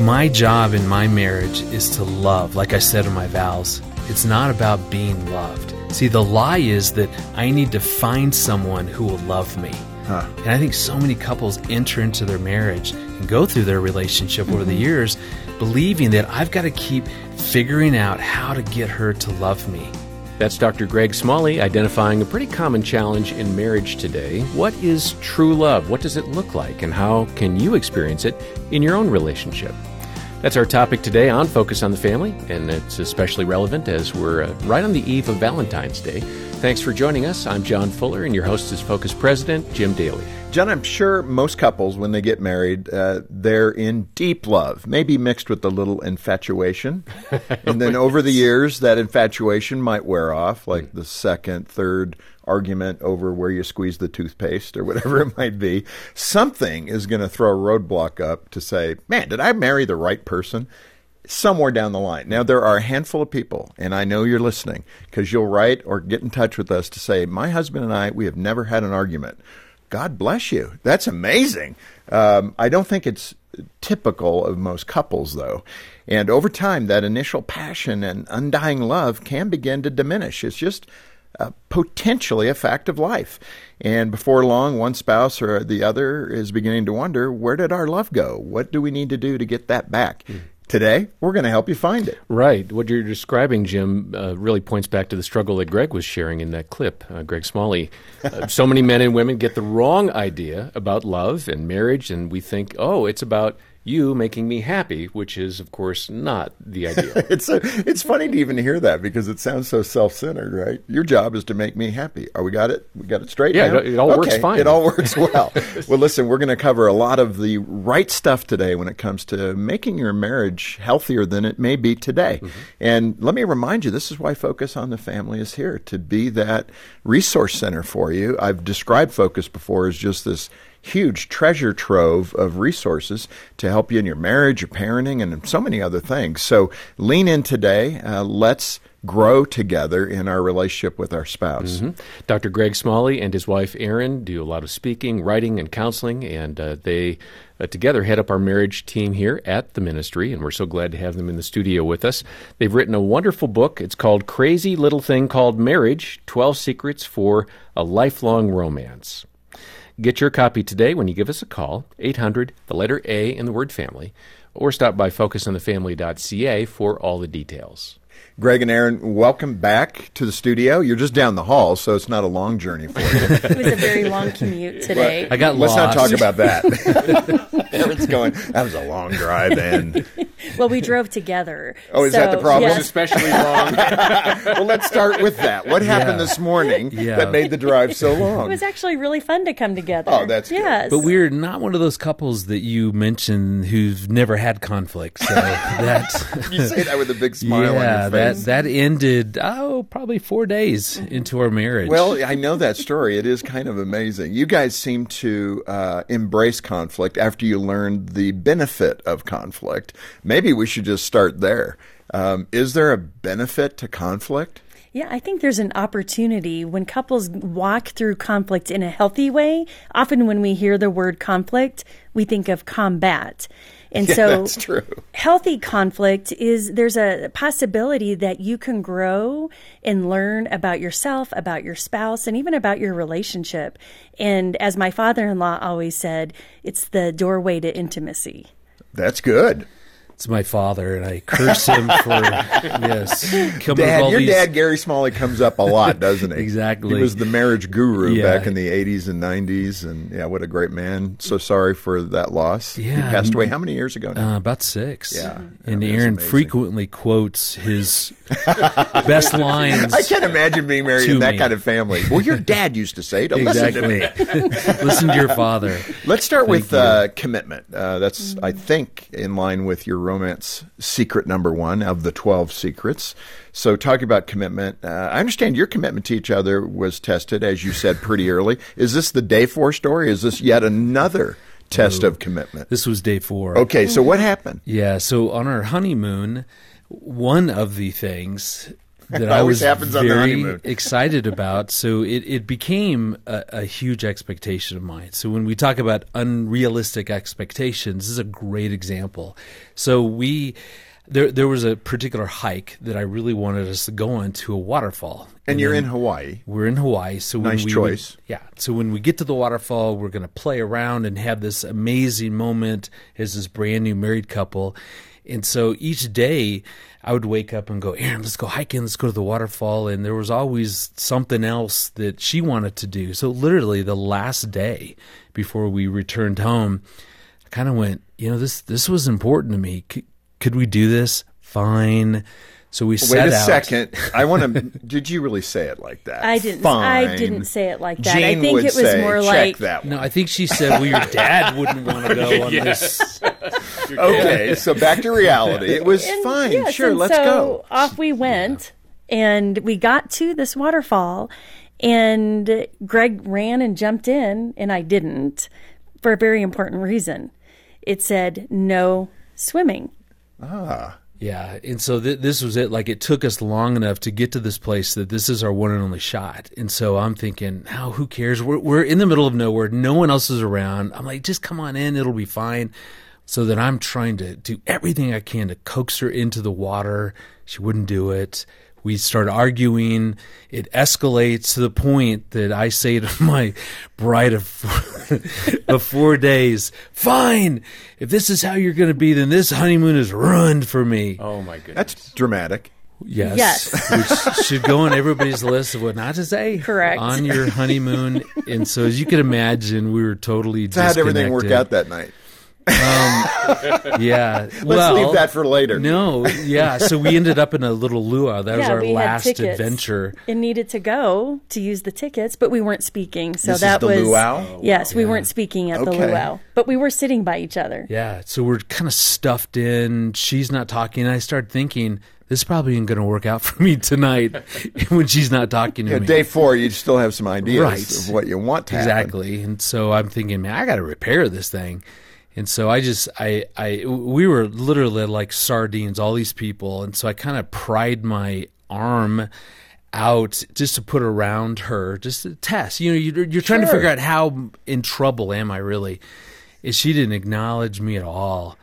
My job in my marriage is to love, like I said in my vows. It's not about being loved. See, the lie is that I need to find someone who will love me. Huh. And I think so many couples enter into their marriage and go through their relationship mm-hmm. over the mm-hmm. years believing that I've got to keep figuring out how to get her to love me. That's Dr. Greg Smalley identifying a pretty common challenge in marriage today. What is true love? What does it look like? And how can you experience it in your own relationship? That's our topic today on Focus on the Family, and it's especially relevant as we're uh, right on the eve of Valentine's Day. Thanks for joining us. I'm John Fuller, and your host is Focus President Jim Daly. John, I'm sure most couples, when they get married, uh, they're in deep love, maybe mixed with a little infatuation. and then over the years, that infatuation might wear off, like the second, third argument over where you squeeze the toothpaste or whatever it might be. Something is going to throw a roadblock up to say, man, did I marry the right person? somewhere down the line. Now, there are a handful of people, and I know you're listening because you'll write or get in touch with us to say, My husband and I, we have never had an argument. God bless you. That's amazing. Um, I don't think it's typical of most couples, though. And over time, that initial passion and undying love can begin to diminish. It's just uh, potentially a fact of life. And before long, one spouse or the other is beginning to wonder where did our love go? What do we need to do to get that back? Mm. Today, we're going to help you find it. Right. What you're describing, Jim, uh, really points back to the struggle that Greg was sharing in that clip. Uh, Greg Smalley. Uh, so many men and women get the wrong idea about love and marriage, and we think, oh, it's about you making me happy, which is, of course, not the ideal. it's a, it's funny to even hear that because it sounds so self-centered, right? Your job is to make me happy. Are we got it? We got it straight? Yeah, now? it, it all okay, works fine. It all works well. well, listen, we're going to cover a lot of the right stuff today when it comes to making your marriage healthier than it may be today. Mm-hmm. And let me remind you, this is why Focus on the Family is here to be that resource center for you. I've described Focus before as just this huge treasure trove of resources to help you in your marriage, your parenting, and so many other things. So lean in today. Uh, let's grow together in our relationship with our spouse. Mm-hmm. Dr. Greg Smalley and his wife Erin do a lot of speaking, writing, and counseling, and uh, they uh, together head up our marriage team here at the ministry, and we're so glad to have them in the studio with us. They've written a wonderful book. It's called Crazy Little Thing Called Marriage 12 Secrets for a Lifelong Romance. Get your copy today when you give us a call, 800, the letter A in the word family, or stop by focusonthefamily.ca for all the details. Greg and Erin, welcome back to the studio. You're just down the hall, so it's not a long journey for you. it was a very long commute today. I got Let's lost. not talk about that. Erin's going, that was a long drive, and well, we drove together. Oh, is so, that the problem? Yes. Especially long. well, let's start with that. What happened yeah. this morning yeah. that made the drive so long? It was actually really fun to come together. Oh, that's yes. But we're not one of those couples that you mentioned who've never had conflict. So that you say that with a big smile yeah, on your face that that ended oh probably four days into our marriage. Well, I know that story. It is kind of amazing. You guys seem to uh, embrace conflict after you learned the benefit of conflict. Maybe we should just start there. Um, is there a benefit to conflict? Yeah, I think there's an opportunity when couples walk through conflict in a healthy way. Often, when we hear the word conflict, we think of combat. And yeah, so that's true. healthy conflict is there's a possibility that you can grow and learn about yourself, about your spouse, and even about your relationship. And as my father in law always said, it's the doorway to intimacy. That's good. It's my father, and I curse him for yes. coming with all Dad, your these- dad Gary Smalley comes up a lot, doesn't he? Exactly. He was the marriage guru Yeah. back in the '80s and '90s, and yeah, what a great man. So sorry for that loss. he Yeah. passed away. How many years ago? Now? Uh, about six. Yeah. And That is Erin amazing. frequently quotes his best lines. I can't imagine being married to in that me. kind of family. Well, your dad used to say, to listen to me. Listen to your father. Let's start with uh, commitment. Uh, that's, I think, in line with your romance secret number one of the 12 secrets. So, talking about commitment, uh, I understand your commitment to each other was tested, as you said, pretty early. Is this the day four story? Is this yet another test of commitment? This was day four. Okay, so what happened? Yeah. So on our honeymoon, one of the things that I Always was happens on the very excited about, so it, it became a, a huge expectation of mine. So when we talk about unrealistic expectations, this is a great example. So we. There, there was a particular hike that I really wanted us to go on to a waterfall. And you're in Hawaii. we're in Hawaii, so Nice we choice. Would, yeah. So when we get to the waterfall, we're going to play around and have this amazing moment as this brand new married couple. And so each day, I would wake up and go, Erin, let's go hiking. Let's go to the waterfall. And there was always something else that she wanted to do. So literally, the last day before we returned home, I kind of went, you know, this this was important to me. C- could we do this? Fine. So we set Wait a out. second. I want to. did you really say it like that? I didn't. Fine. I didn't say it like that. Jane I think would it was say, more Check like that one. No, I think she said, "Well, your dad wouldn't want to go on this." Okay, so back to reality. It was And- fine. yes, sure, let's so go. Off we went, and we got to this waterfall, and Greg ran and jumped in, and I didn't, for a very important reason. It said no swimming. Ah. Yeah, and so th- this was it. Like it took us long enough to get to this place that this is our one and only shot. And so I'm thinking, oh, who cares? We're we're in the middle of nowhere. No one else is around. I'm like, just come on in. It'll be fine. So that I'm trying to do everything I can to coax her into the water. She wouldn't do it. We start arguing. It escalates to the point that I say to my bride of four, of four days, "Fine, if this is how you're going to be, then this honeymoon is ruined for me." Oh my goodness. That's dramatic. Yes. Yes. Which should go on everybody's list of what not to say. Correct. On your honeymoon. And so, as you can imagine, we were totally So how did everything work out that night? Um, yeah. Let's well, leave that for later. No. Yeah. So we ended up in a little luau. That was our last adventure. It needed to go to use the tickets, but we weren't speaking. So This is that the was luau? yes, we weren't speaking at the Okay. luau, but we were sitting by each other. Yeah. So we're kind of stuffed in. She's not talking. And I started thinking, this probably isn't going to work out for me tonight when she's not talking to Yeah, me. day four, you still have some ideas Right. of what you want to happen. exactly and so i'm thinking man i gotta repair this thing and so i just i i we were literally like sardines all these people. And so i kind of pried my arm out just to put around her just to test. You know you're, you're trying to figure out how in trouble am i really? And she didn't acknowledge me at all.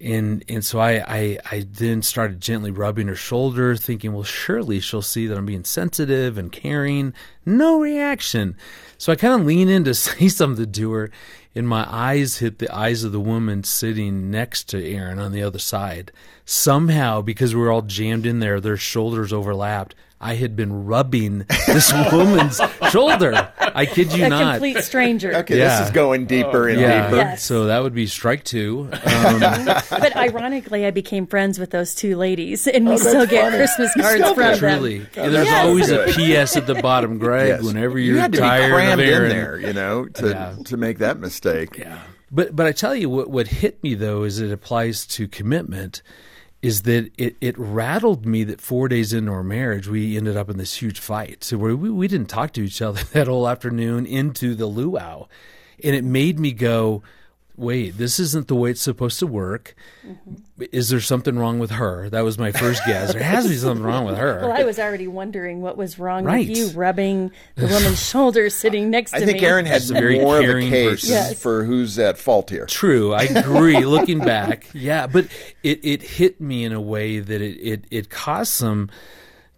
And and so I, I I then started gently rubbing her shoulder, thinking, well, surely she'll see that I'm being sensitive and caring. No reaction. So I kind of lean in to say something to her, and my eyes hit the eyes of the woman sitting next to Erin on the other side. Somehow, because we were all jammed in there, their shoulders overlapped. I had been rubbing this woman's shoulder. I kid you A not. A complete stranger. Okay, Yeah. this is going deeper and yeah. deeper. Yes. So that would be strike two. Um, but ironically, I became friends with those two ladies, and we Oh, that's still get funny. Christmas cards from them. Truly. And there's Yes. always a PS at the bottom, Greg, Yes. whenever you you're had to be tired crammed of in Erin. there, you know, to Yeah. to make that mistake. Yeah. But but I tell you what what hit me though is it applies to commitment is that it, it rattled me that four days into our marriage we ended up in this huge fight. So we we didn't talk to each other that whole afternoon into the luau. And it made me go, wait, this isn't the way it's supposed to work. Mm-hmm. Is there something wrong with her? That was my first guess. There has to be something wrong with her. Well, I was already wondering what was wrong Right. with you rubbing the woman's shoulder sitting next I to think me. Erin had She's a very more of a case. Yes. for who's at fault here. True, I agree. Looking back, yeah, but it, it hit me in a way that it, it, it caused some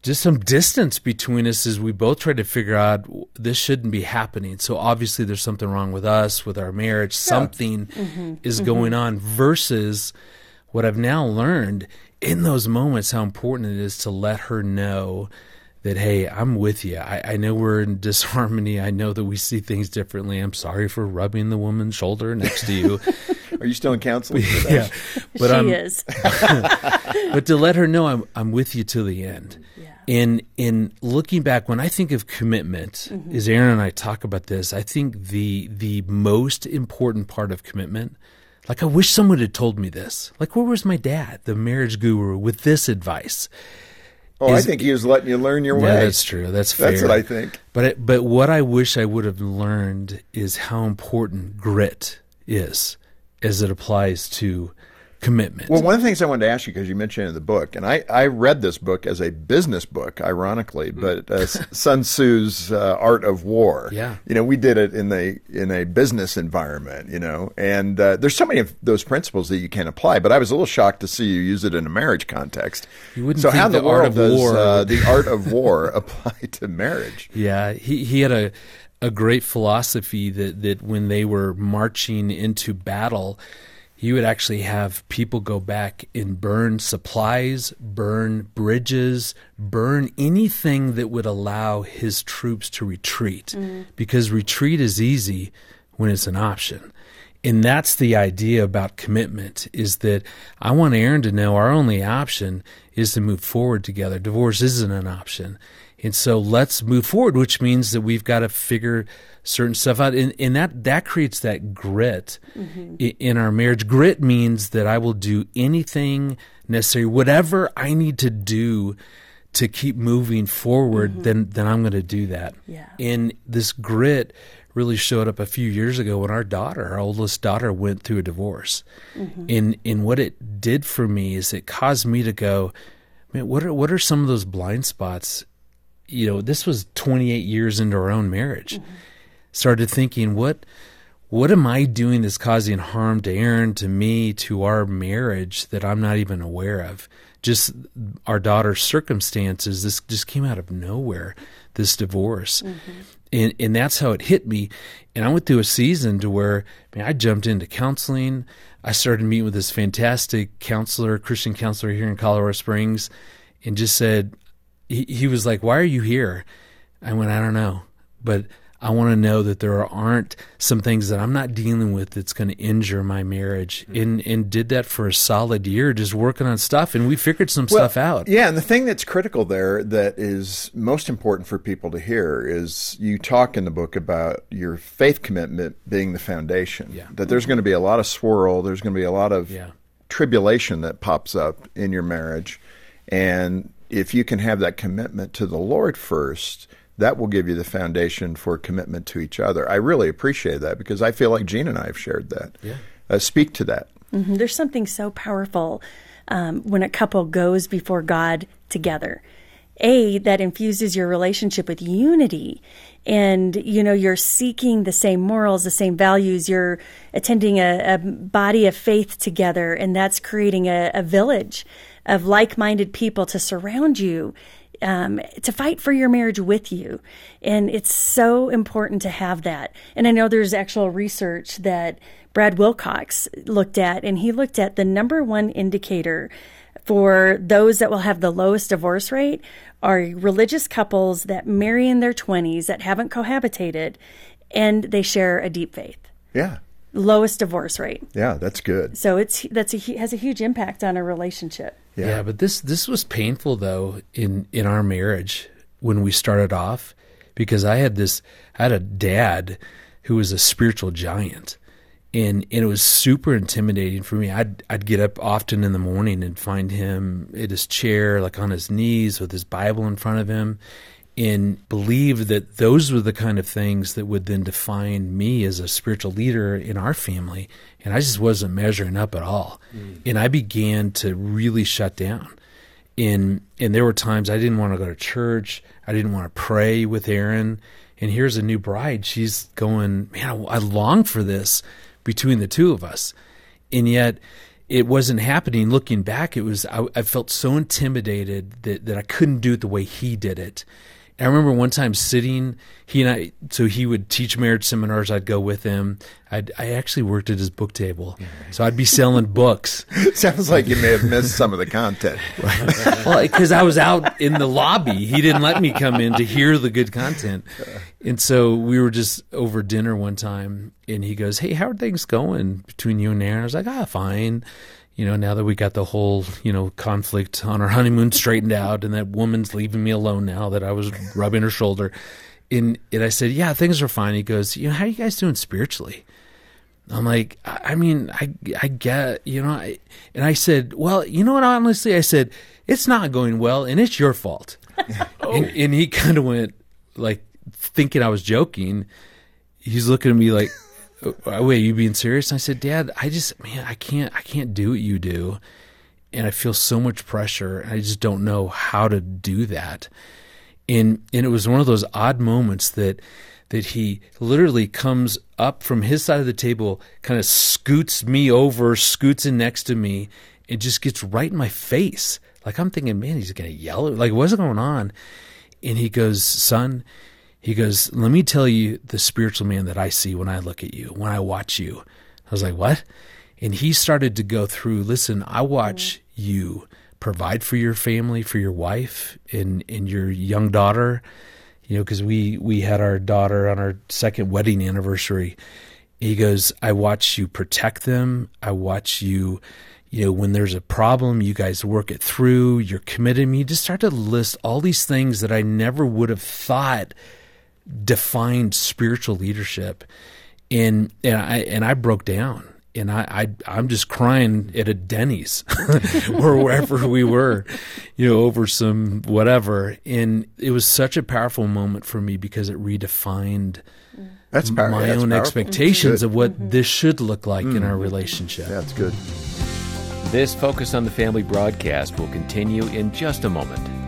just some distance between us as we both tried to figure out this shouldn't be happening. So obviously, there's something wrong with us, with our marriage. Something mm-hmm. is mm-hmm. going on. Versus, what I've now learned in those moments how important it is to let her know that hey i'm with you I, I, know we're in disharmony. I know that we see things differently. I'm sorry for rubbing the woman's shoulder next to you. Are you still in counseling yeah. But she I'm, is. But to let her know i'm, I'm with you till the end yeah. in in looking back when i think of commitment mm-hmm. as erin and i talk about this i think the the most important part of commitment like I wish someone had told me this. Like where was my dad, the marriage guru, with this advice? Oh, Is, I think he was letting you learn your way. Yeah, that's true. That's fair. That's what I think. But it, but what I wish I would have learned is how important grit is as it applies to commitment. Well, one of the things I wanted to ask you because you mentioned in the book, and I, I read this book as a business book, ironically, mm. but uh, Sun Tzu's uh, Art of War. Yeah, you know, we did it in a in a business environment, you know, and uh, there's so many of those principles that you can apply. But I was a little shocked to see you use it in a marriage context. You wouldn't so how the, the art does war uh, the art of war apply to marriage? Yeah, he he had a a great philosophy that that when they were marching into battle you would actually have people go back and burn supplies, burn bridges, burn anything that would allow his troops to retreat. Mm. Because retreat is easy when it's an option. And that's the idea about commitment is that I want Erin to know our only option is to move forward together. Divorce isn't an option. And so let's move forward, which means that we've got to figure certain stuff out. And, and that, that creates that grit mm-hmm. in, in our marriage. Grit means that I will do anything necessary, whatever I need to do to keep moving forward, mm-hmm. then, then I'm going to do that. Yeah. And this grit really showed up a few years ago when our daughter, our oldest daughter, went through a divorce. Mm-hmm. And, and what it did for me is it caused me to go, man, what are, what are some of those blind spots you know, this was 28 years into our own marriage. Mm-hmm. Started thinking, what what am I doing that's causing harm to Erin, to me, to our marriage that I'm not even aware of? Just our daughter's circumstances. This just came out of nowhere. This divorce, mm-hmm. and and that's how it hit me. And I went through a season to where I, mean, I jumped into counseling. I started meeting with this fantastic counselor, Christian counselor here in Colorado Springs, and just said, he, he was like, Why are you here? I went, I don't know. But I want to know that there aren't some things that I'm not dealing with that's going to injure my marriage. Mm-hmm. And and did that for a solid year, just working on stuff, and we figured some well, stuff out. Yeah, and the thing that's critical there, that is most important for people to hear, is you talk in the book about your faith commitment being the foundation. Yeah. That there's going to be a lot of swirl, there's going to be a lot of yeah. tribulation that pops up in your marriage, and if you can have that commitment to the Lord first, that will give you the foundation for commitment to each other. I really appreciate that because I feel like Jean and I have shared that. Yeah. Uh, speak to that. Mm-hmm. There's something so powerful um, when a couple goes before God together. A, that infuses your relationship with unity. And, you know, you're seeking the same morals, the same values. You're attending a, a body of faith together, and that's creating a, a village of like minded people to surround you. Um, to fight for your marriage with you. And it's so important to have that. And I know there's actual research that Brad Wilcox looked at, and he looked at the number one indicator for those that will have the lowest divorce rate are religious couples that marry in their 20s that haven't cohabitated and they share a deep faith. Yeah lowest divorce rate. Yeah, that's good. So it's that's a, has a huge impact on a relationship. Yeah. yeah, but this this was painful though in in our marriage when we started off because I had this I had a dad who was a spiritual giant. And, and it was super intimidating for me. I'd I'd get up often in the morning and find him at his chair, like on his knees with his Bible in front of him, and believe that those were the kind of things that would then define me as a spiritual leader in our family. And I just wasn't measuring up at all. Mm. And I began to really shut down. And and there were times I didn't want to go to church. I didn't want to pray with Erin. And here's a new bride. She's going, man, I, I long for this between the two of us. And yet it wasn't happening. Looking back, it was I, I felt so intimidated that, that I couldn't do it the way he did it I remember one time sitting, he and I, so he would teach marriage seminars. I'd go with him. I'd, I actually worked at his book table. So I'd be selling books. Sounds like you may have missed some of the content. well, because I was out in the lobby. He didn't let me come in to hear the good content. And so we were just over dinner one time, and he goes, Hey, how are things going between you and Erin? I was like, Ah, fine you know, now that we got the whole, you know, conflict on our honeymoon straightened out and that woman's leaving me alone now that I was rubbing her shoulder. And, and I said, yeah, things are fine. He goes, you know, how are you guys doing spiritually? I'm like, I mean, I, I get, you know, I, and I said, well, you know what, honestly, I said, it's not going well and it's your fault. oh. and, and he kind of went like thinking I was joking. He's looking at me like, Uh, wait, you being serious? And I said, Dad, I just, man, I can't, I can't do what you do. And I feel so much pressure. And I just don't know how to do that. And, and it was one of those odd moments that, that he literally comes up from his side of the table, kind of scoots me over, scoots in next to me, and just gets right in my face. Like I'm thinking, man, he's going to yell. Like, what's going on? And he goes, son, he goes, Let me tell you the spiritual man that I see when I look at you, when I watch you. I was like, What? And he started to go through, listen, I watch mm-hmm. you provide for your family, for your wife and, and your young daughter. You know, because we, we had our daughter on our second wedding anniversary. He goes, I watch you protect them. I watch you, you know, when there's a problem, you guys work it through. You're committed. And you just start to list all these things that I never would have thought defined spiritual leadership, and and I and I broke down. And I, I am just crying at a Denny's or wherever we were, you know, over some whatever. And it was such a powerful moment for me because it redefined that's power, my that's own powerful. expectations of what mm-hmm. this should look like mm. in our relationship. That's good. This Focus on the Family broadcast will continue in just a moment.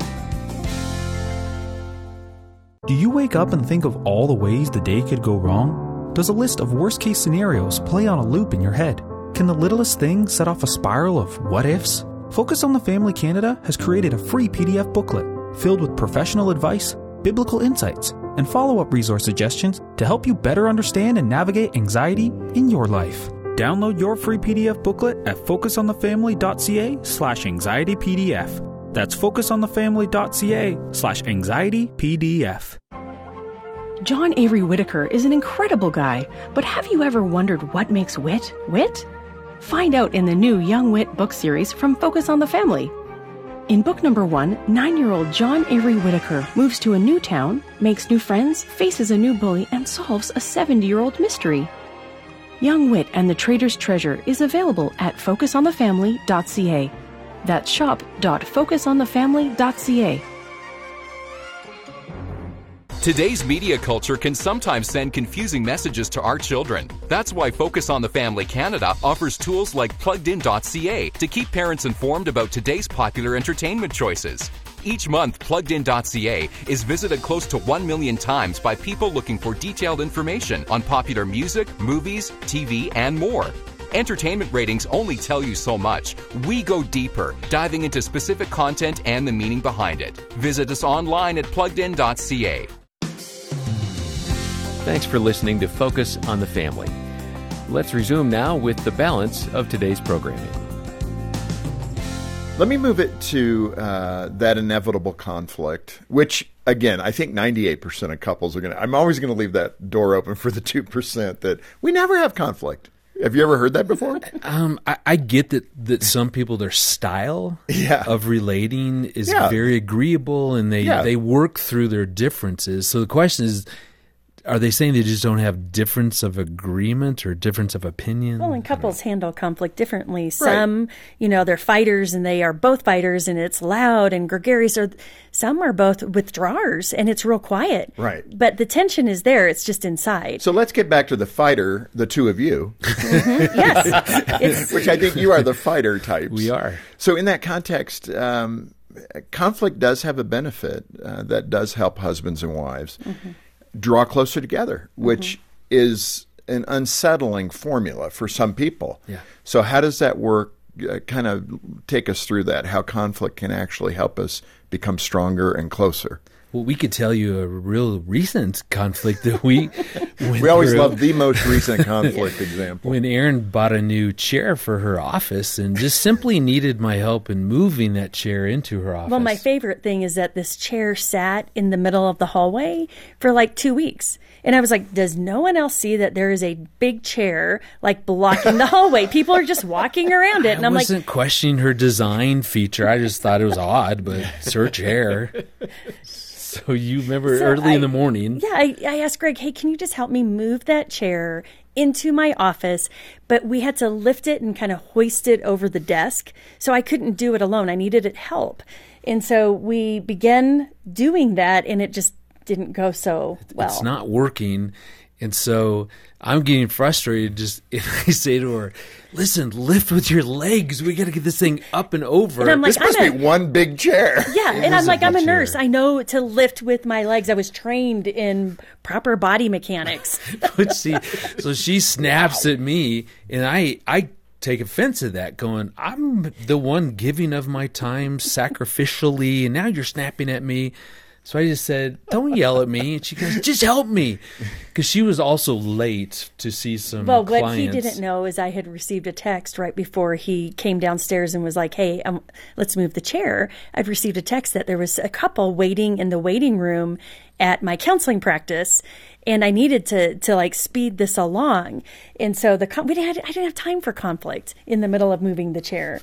Do you wake up and think of all the ways the day could go wrong? Does a list of worst case scenarios play on a loop in your head? Can the littlest thing set off a spiral of what ifs? Focus on the Family Canada has created a free PDF booklet filled with professional advice, biblical insights, and follow up resource suggestions to help you better understand and navigate anxiety in your life. Download your free PDF booklet at focusonthefamily.ca slash anxietypdf. That's focusonthefamily.ca slash anxietypdf. John Avery Whitaker is an incredible guy, but have you ever wondered what makes Whit Whit? Find out in the new Young Whit book series from Focus on the Family. In book number one, nine year old John Avery Whitaker moves to a new town, makes new friends, faces a new bully, and solves a 70 year old mystery. Young Whit and the Traitor's Treasure is available at focusonthefamily.ca. That's shop.focusonthefamily.ca. Today's media culture can sometimes send confusing messages to our children. That's why Focus on the Family Canada offers tools like pluggedin.ca to keep parents informed about today's popular entertainment choices. Each month, pluggedin.ca is visited close to 1 million times by people looking for detailed information on popular music, movies, TV, and more. Entertainment ratings only tell you so much. We go deeper, diving into specific content and the meaning behind it. Visit us online at pluggedin.ca. Thanks for listening to Focus on the Family. Let's resume now with the balance of today's programming. Let me move it to uh, that inevitable conflict, which again, I think 98% of couples are going to. I'm always going to leave that door open for the 2% that we never have conflict. Have you ever heard that before? Um, I, I, get that that some people their style yeah. of relating is yeah. very agreeable and they yeah. they work through their differences. So the question is are they saying they just don't have difference of agreement or difference of opinion? Well, and couples handle conflict differently. Some, right. you know, they're fighters and they are both fighters and it's loud and gregarious. Or some are both withdrawers and it's real quiet. Right. But the tension is there. It's just inside. So let's get back to the fighter, the two of you. Mm-hmm. Yes. Which I think you are the fighter types. We are. So in that context, um, conflict does have a benefit uh, that does help husbands and wives. Mm-hmm draw closer together, which mm-hmm. is an unsettling formula for some people. Yeah. So, how does that work? Uh, kind of take us through that, how conflict can actually help us become stronger and closer. Well, we could tell you a real recent conflict that we went We always through. love the most recent conflict example. when Erin bought a new chair for her office and just simply needed my help in moving that chair into her office. Well, my favorite thing is that this chair sat in the middle of the hallway for like two weeks. And I was like, does no one else see that there is a big chair like blocking the hallway? People are just walking around it. And I I'm like, wasn't questioning her design feature. I just thought it was odd, but it's her chair. So you remember So early in the morning. Yeah, I, I asked Greg, hey, can you just help me move that chair into my office? But we had to lift it and kind of hoist it over the desk. So I couldn't do it alone. I needed it help. And so we began doing that, and it just didn't go so well. It's not working. And so I'm getting frustrated. Just if I say to her, "Listen, lift with your legs. We got to get this thing up and over." And I'm like, this must I'm be a- one big chair. Yeah, and I'm like, I'm a nurse. chair. I know to lift with my legs. I was trained in proper body mechanics. but she, so she snaps at me, and I, I take offense at that, going, "I'm the one giving of my time sacrificially, and now you're snapping at me." So I just said, "Don't yell at me," and she goes, "Just help me," because she was also late to see some. Well, what clients. he didn't know is I had received a text right before he came downstairs and was like, "Hey, um, let's move the chair." I'd received a text that there was a couple waiting in the waiting room at my counseling practice, and I needed to to like speed this along. And so the we didn't I didn't have time for conflict in the middle of moving the chair.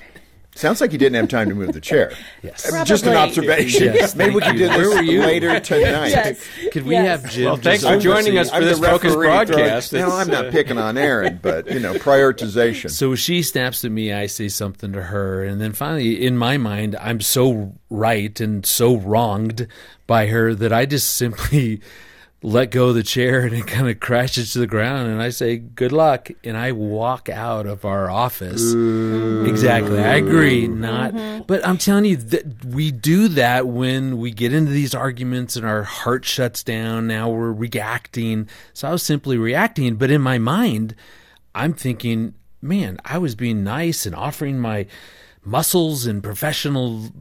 Sounds like you didn't have time to move the chair. Yes. Just an observation. Yes, Maybe we thank could do Where this later tonight. Yes. Could we Yes. have Jim? Well, thanks for joining us for I'm this the focused throwing- broadcast. No, I'm not uh, picking on Erin, but you know, prioritization. So she snaps at me, I say something to her, and then finally, in my mind, I'm so right and so wronged by her that I just simply let go of the chair and it kind of crashes to the ground, and I say, "Good luck," and I walk out of our office. Exactly, I agree. Mm-hmm. Not, but I'm telling you that we do that when we get into these arguments and our heart shuts down. Now we're reacting. So I was simply reacting, but in my mind. I'm thinking, man, I was being nice and offering my muscles and professional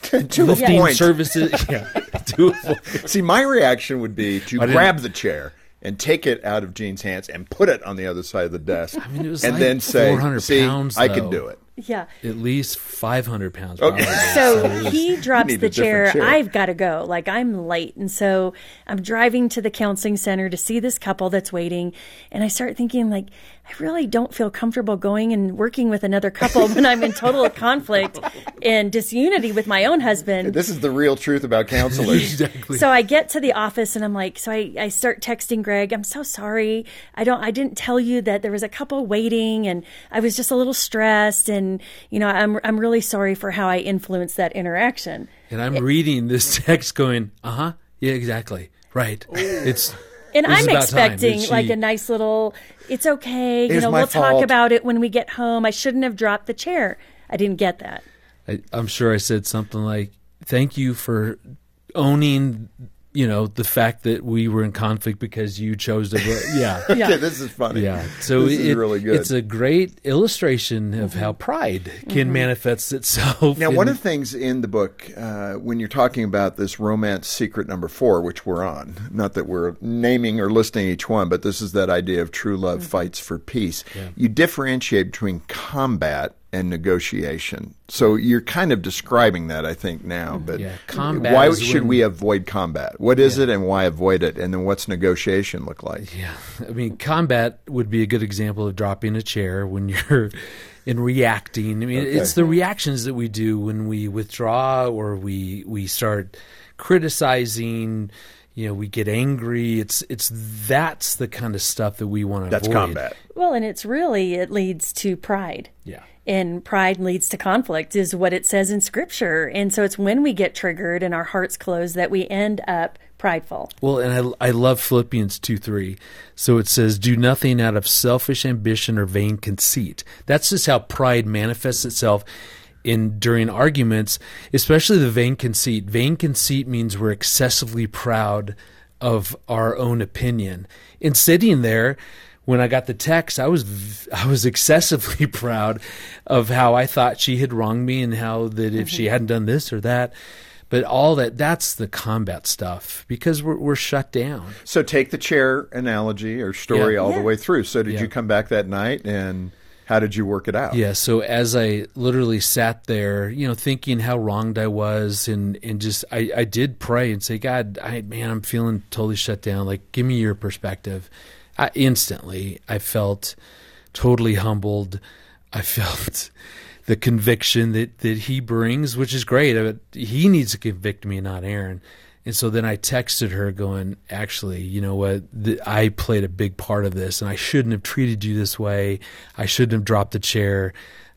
to a lifting point. services. yeah, to a point. See, my reaction would be to didn't- grab the chair and take it out of Jean's hands and put it on the other side of the desk. I mean, it was and like then say, 400 "See, pounds, I can though. do it." Yeah. At least 500 pounds. Okay. probably. So he drops the chair. chair. I've got to go. Like I'm late. And so I'm driving to the counseling center to see this couple that's waiting. And I start thinking, like, I really don't feel comfortable going and working with another couple when I'm in total conflict and disunity with my own husband. This is the real truth about counselors. exactly. So I get to the office and I'm like, so I, I start texting Greg. I'm so sorry. I don't, I didn't tell you that there was a couple waiting and I was just a little stressed. And, you know, I'm, I'm really sorry for how I influenced that interaction. and I'm reading this text going, uh huh, yeah, exactly. Right. It's. And I'm expecting she- like a nice little, it's okay. You It's know, we'll talk about it when we get home. I shouldn't have dropped the chair. I didn't get that. I, I'm sure I said something like, "Thank you for owning, you know, the fact that we were in conflict because you chose to." Yeah, Okay, this is funny. yeah. So this is it- really good. It's a great illustration of mm-hmm. how pride can mm-hmm. manifest itself. Now, in- one of the things in the book, uh, when you're talking about this romance secret number four, which we're on, not that we're naming or listing each one, but this is that idea of true love mm-hmm. fights for peace. You differentiate between combat and negotiation. So you're kind of describing that, I think, now. Mm-hmm. But Yeah, why should when- we avoid combat? What is it and why avoid it? And then what's negotiation look like? Yeah, I mean, combat would be a good example of dropping a chair when you're in reacting. I mean, it's the reactions that we do when we withdraw or we we start criticizing. You know, we get angry. It's it's that's the kind of stuff that we want to That's avoid. combat. Well, and it's really, it leads to pride. Yeah. And pride leads to conflict, is what it says in scripture. And so it's when we get triggered and our hearts close that we end up prideful. Well, and I, I love Philippians 2 3. So it says, Do nothing out of selfish ambition or vain conceit. That's just how pride manifests itself in during arguments, especially the vain conceit. Vain conceit means we're excessively proud of our own opinion. In sitting there, when I got the text, I was I was excessively proud of how I thought she had wronged me and how that if she mm-hmm. hadn't done this or that, But all that, that's the combat stuff because we're, we're shut down. So take the chair analogy or story Yeah. all the way through. So did Yeah. you come back that night and how did you work it out? Yeah, so as I literally sat there, you know, thinking how wronged I was and, and just I, I did pray and say, God, I man, I'm feeling totally shut down. Like give me your perspective. I instantly I felt totally humbled. I felt the conviction that, that he brings, which is great. He needs to convict me, not Erin. And so then I texted her, going, "Actually, you know what? The, I played a big part of this, and I shouldn't have treated you this way. I shouldn't have dropped the chair.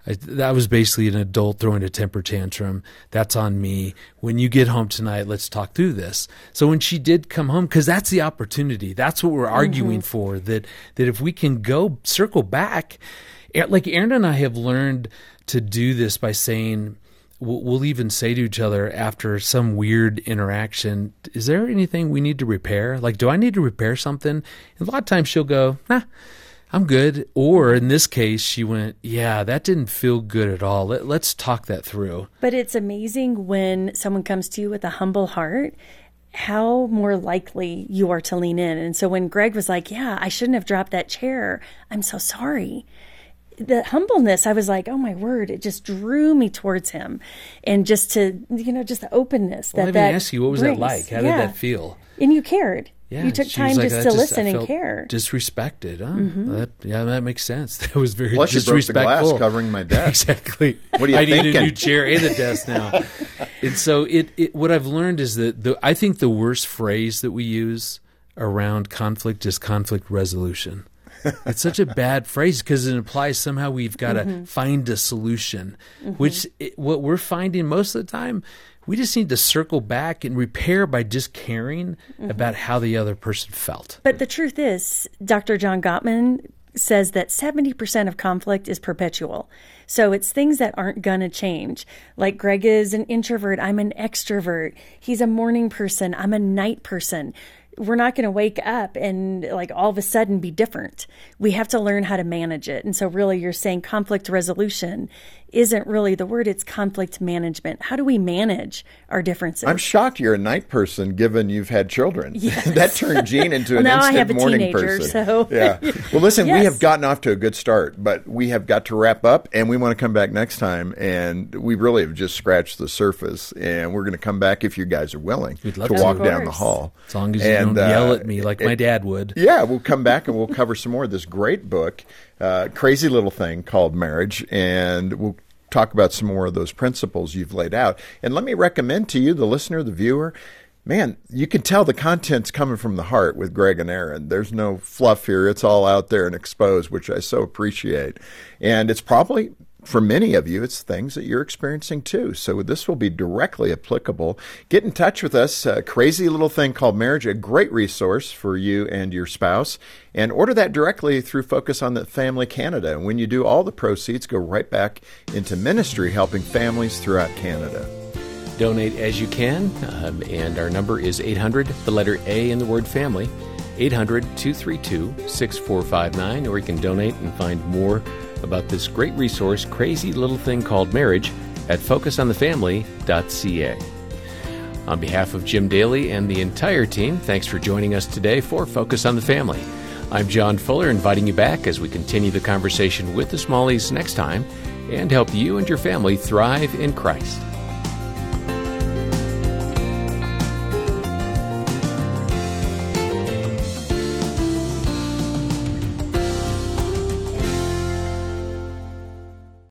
I, that was basically an adult throwing a temper tantrum. That's on me. When you get home tonight, let's talk through this." So when she did come home, because that's the opportunity. That's what we're arguing for. That that if we can go circle back, eh, like Erin and I have learned to do this by saying we'll, even say to each other after some weird interaction, "Is there anything we need to repair? Like, do I need to repair something?" And a lot of times she'll go, "Nah." I'm good. Or in this case, she went, Yeah, that didn't feel good at all. Let, let's talk that through. But it's amazing when someone comes to you with a humble heart, how more likely you are to lean in. And so when Greg was like, Yeah, I shouldn't have dropped that chair, I'm so sorry. The humbleness, I was like, oh my word, it just drew me towards him. And just to, you know, just the openness Well, that let me that ask you, what was brings. that like? How Yeah. did that feel? And you cared. Yeah, you took time like, just to just- I listen and felt care. Disrespected. Huh? That, yeah, that makes sense. That was very Plus you broke the disrespectful. glass covering my desk. exactly. What are you I need a thinking? new chair and a desk now. and so it, it. What I've learned is that the I think the worst phrase that we use around conflict is conflict resolution. It's such a bad phrase because it implies somehow we've got to Mm-hmm. find a solution, which it, what we're finding most of the time. We just need to circle back and repair by just caring Mm-hmm. about how the other person felt. But the truth is, Dr. John Gottman says that 70% of conflict is perpetual. So it's things that aren't going to change. Like Greg is an introvert, I'm an extrovert. He's a morning person, I'm a night person. We're not going to wake up and like all of a sudden be different. We have to learn how to manage it. And so really you're saying conflict resolution isn't really the word, it's conflict management. How do we manage our differences? I'm shocked you're a night person given you've had children. that turned Jean into Well, an now I instant have a morning teenager, person. so- Yeah. Well, listen, we have gotten off to a good start, but we have got to wrap up and we want to come back next time. And we really have just scratched the surface. And we're going to come back if you guys are willing We'd love to to. walk down the hall. As long as you And, don't yell uh, at me like my dad would. Yeah, we'll come back and we'll cover some more of this great book, uh, crazy little thing called marriage, and we'll talk about some more of those principles you've laid out. And let me recommend to you, the listener, the viewer, man, you can tell the content's coming from the heart with Greg and Erin. There's no fluff here; it's all out there and exposed, which I so appreciate. And it's probably for many of you, it's things that you're experiencing too. So this will be directly applicable. Get in touch with us. A crazy little thing called marriage, a great resource for you and your spouse. And order that directly through Focus on the Family Canada. And when you do, all the proceeds go right back into ministry, helping families throughout Canada. Donate as you can, um, and our number is 800, the letter A in the word family, 800 232 6459, or you can donate and find more about this great resource, crazy little thing called marriage, at focusonthefamily.ca. On behalf of Jim Daly and the entire team, thanks for joining us today for Focus on the Family. I'm John Fuller, inviting you back as we continue the conversation with the Smalleys next time and help you and your family thrive in Christ.